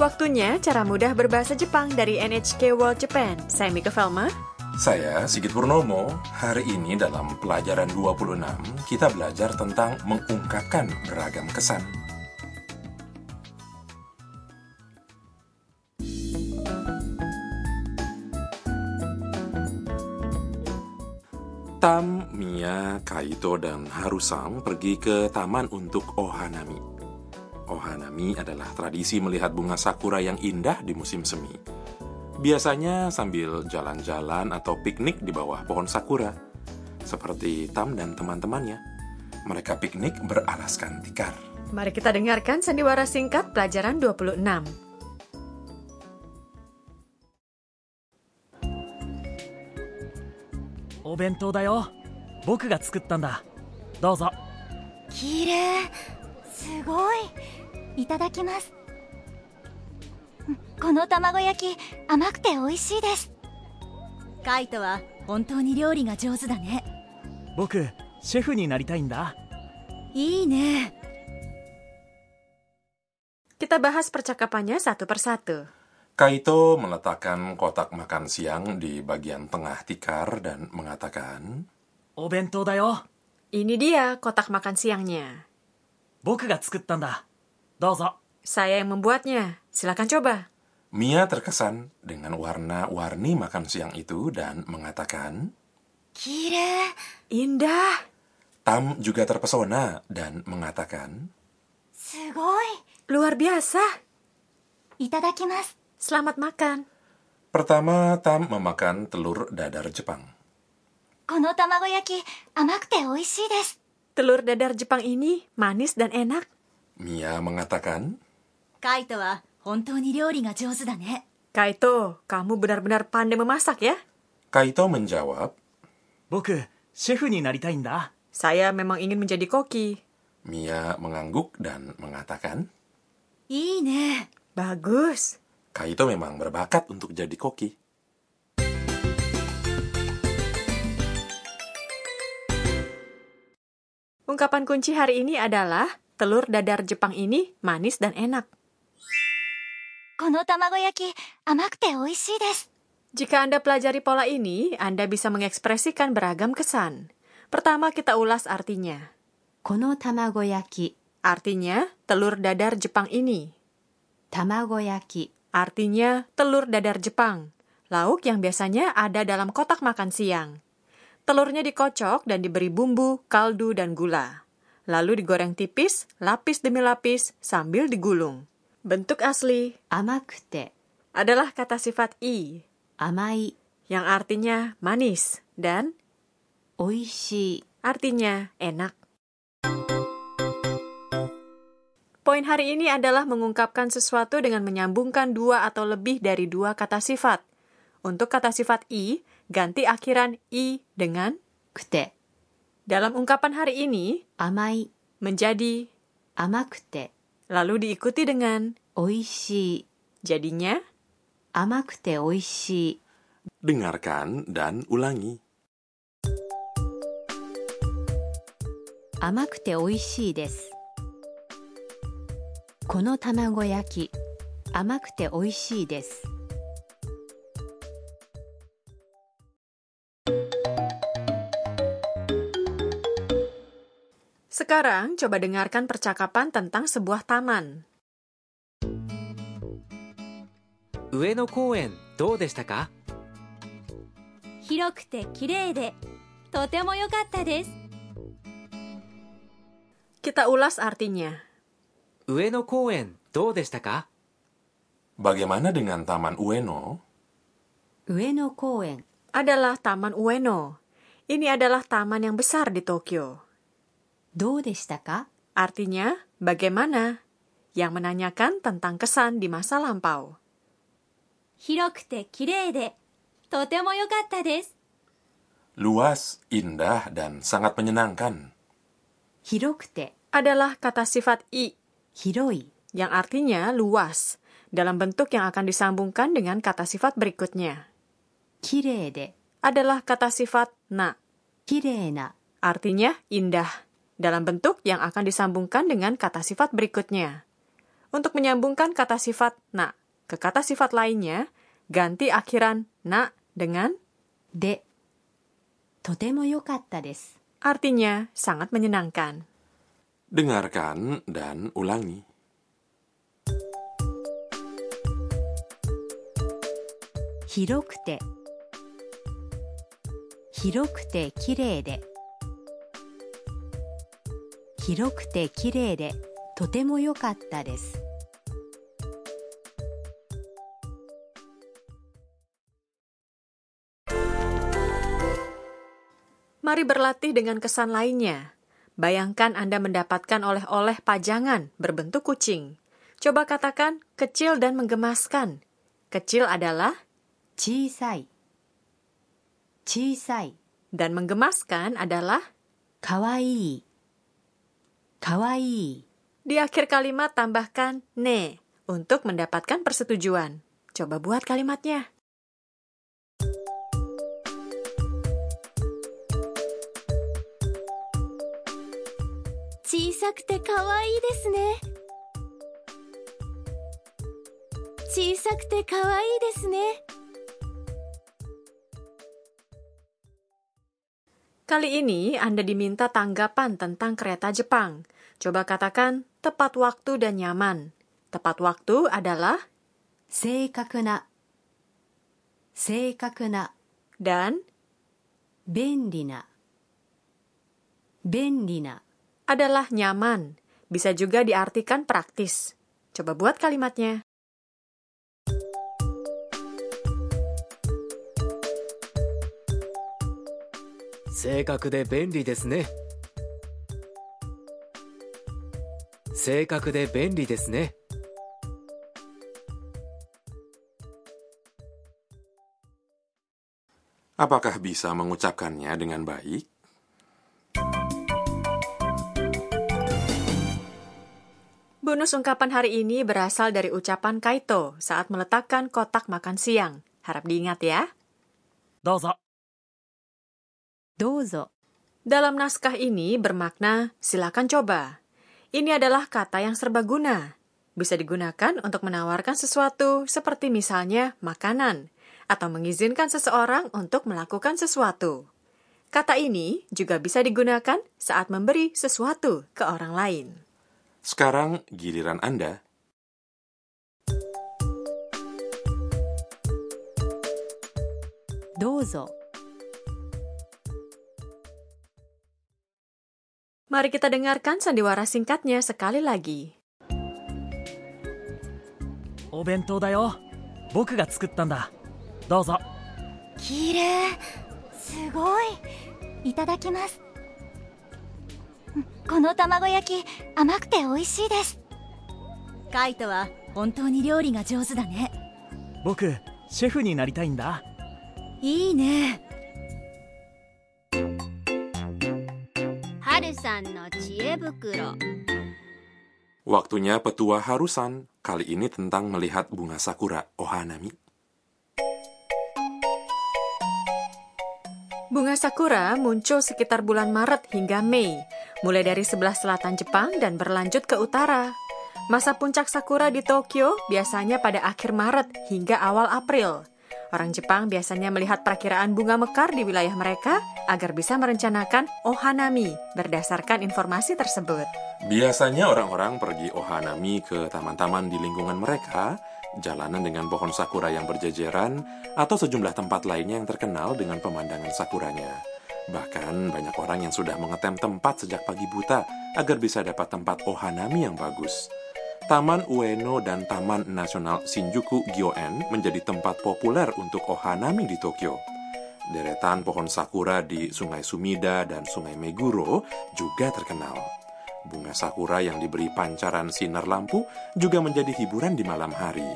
Waktunya cara mudah berbahasa Jepang dari NHK World Japan. Saya Mika Velma. Saya Sigit Purnomo. Hari ini dalam pelajaran 26 kita belajar tentang mengungkapkan beragam kesan. Tam, Mia, Kaito, dan Harusang pergi ke taman untuk Ohanami. Ohanami adalah tradisi melihat bunga sakura yang indah di musim semi. Biasanya sambil jalan-jalan atau piknik di bawah pohon sakura. Seperti Tam dan teman-temannya. Mereka piknik beralaskan tikar. Mari kita dengarkan sandiwara singkat pelajaran 26. お弁当だよ僕が作ったんだどうぞ綺麗すごい いただきますこの卵焼き甘くて美味しいですカイトは本当に料理が上手だね僕シェフになりたいんだいいね Kita bahas percakapannya satu persatu. Kaito meletakkan kotak makan siang di bagian tengah tikar dan mengatakan, お弁当だよ Ini dia kotak makan siangnya. 僕が作っ Dozo. Saya yang membuatnya. Silakan coba. Mia terkesan dengan warna-warni makan siang itu dan mengatakan, Kira, indah. Tam juga terpesona dan mengatakan, Sugoi, luar biasa. Itadakimasu. Selamat makan. Pertama, Tam memakan telur dadar Jepang. Kono tamagoyaki, amakte oishii desu. Telur dadar Jepang ini manis dan enak. Mia mengatakan, Kaito wa ryori ga jouzu da ne. Kaito, kamu benar-benar pandai memasak ya? Kaito menjawab, Boku, chef ni naritai nda. Saya memang ingin menjadi koki. Mia mengangguk dan mengatakan, Ii ne. Bagus. Kaito memang berbakat untuk jadi koki. Ungkapan kunci hari ini adalah telur dadar Jepang ini manis dan enak. Jika Anda pelajari pola ini, Anda bisa mengekspresikan beragam kesan. Pertama kita ulas artinya. Kono tamagoyaki. Artinya telur dadar Jepang ini. Tamagoyaki. Artinya telur dadar Jepang. Lauk yang biasanya ada dalam kotak makan siang. Telurnya dikocok dan diberi bumbu, kaldu, dan gula lalu digoreng tipis, lapis demi lapis, sambil digulung. Bentuk asli amakute adalah kata sifat i, amai, yang artinya manis, dan oishi, artinya enak. Poin hari ini adalah mengungkapkan sesuatu dengan menyambungkan dua atau lebih dari dua kata sifat. Untuk kata sifat i, ganti akhiran i dengan kute. dalam ungkapan hari ini 甘い、 menjadi 甘くて、 lalu diikuti dengan 美味しい、 jadinya 甘くて美味しい。 Dengarkan dan ulangi. 甘くて美味しいです。この卵焼き、甘くて美味しいです。 Sekarang coba dengarkan percakapan tentang sebuah taman. 上野公園どうでしたか広くて綺麗でとても良かったです Kita ulas artinya. 上野公園どうでしたか Bagaimana dengan Taman Ueno? 上野公園、 Adalah Taman Ueno. Ini adalah taman yang besar di Tokyo. どうでしたか Artinya, bagaimana? Yang menanyakan tentang kesan di masa lampau. 広くて綺麗でとても良かったです Luas, indah, dan sangat menyenangkan. 広くて、 Adalah kata sifat i 広い、 yang artinya luas dalam bentuk yang akan disambungkan dengan kata sifat berikutnya. 綺麗で、 Adalah kata sifat na 綺麗な、 artinya indah dalam bentuk yang akan disambungkan dengan kata sifat berikutnya. Untuk menyambungkan kata sifat na ke kata sifat lainnya, ganti akhiran na dengan de. Totemo yokatta desu. Artinya, sangat menyenangkan. Dengarkan dan ulangi. Hirokute. Hirokute kirei de. 広くて綺麗でとても良かったです Mari berlatih dengan kesan lainnya. Bayangkan Anda mendapatkan oleh-oleh pajangan berbentuk kucing. Coba katakan kecil dan menggemaskan. Kecil adalah 小さい小さい dan menggemaskan adalah か kawaii. Di akhir kalimat tambahkan ne untuk mendapatkan persetujuan. Coba buat kalimatnya. Chisaku Kali ini Anda diminta tanggapan tentang kereta Jepang. Coba katakan tepat waktu dan nyaman. Tepat waktu adalah seikakuna. Seikakuna dan bendina. Bendina adalah nyaman. Bisa juga diartikan praktis. Coba buat kalimatnya. 正確で便利ですね正確で便利ですね Apakah bisa mengucapkannya dengan baik? Bonus ungkapan hari ini berasal dari ucapan Kaito saat meletakkan kotak makan siang. Harap diingat ya. どうぞ dozo. Dalam naskah ini bermakna silakan coba. Ini adalah kata yang serbaguna. Bisa digunakan untuk menawarkan sesuatu seperti misalnya makanan atau mengizinkan seseorang untuk melakukan sesuatu. Kata ini juga bisa digunakan saat memberi sesuatu ke orang lain. Sekarang giliran Anda. Dozo. Mari kita dengarkan sandiwara singkatnya sekali lagi. お弁当だよ僕が作ったんだどうぞ綺麗すごいいただきますうんこの卵焼き甘くて美味しいですカイトは本当に料理が上手だね僕シェフになりたいんだいいね さんの知恵袋 Waktunya petua harusan, kali ini tentang melihat bunga sakura ohanami. Bunga sakura muncul sekitar bulan Maret hingga Mei, mulai dari sebelah selatan Jepang dan berlanjut ke utara. Masa puncak sakura di Tokyo biasanya pada akhir Maret hingga awal April. Orang Jepang biasanya melihat perakiraan bunga mekar di wilayah mereka agar bisa merencanakan ohanami berdasarkan informasi tersebut. Biasanya orang-orang pergi ohanami ke taman-taman di lingkungan mereka, jalanan dengan pohon sakura yang berjejeran, atau sejumlah tempat lainnya yang terkenal dengan pemandangan sakuranya. Bahkan banyak orang yang sudah mengetem tempat sejak pagi buta agar bisa dapat tempat ohanami yang bagus. Taman Ueno dan Taman Nasional Shinjuku Gyoen menjadi tempat populer untuk ohanami di Tokyo. Deretan pohon sakura di Sungai Sumida dan Sungai Meguro juga terkenal. Bunga sakura yang diberi pancaran sinar lampu juga menjadi hiburan di malam hari.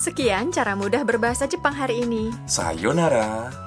Sekian cara mudah berbahasa Jepang hari ini. Sayonara!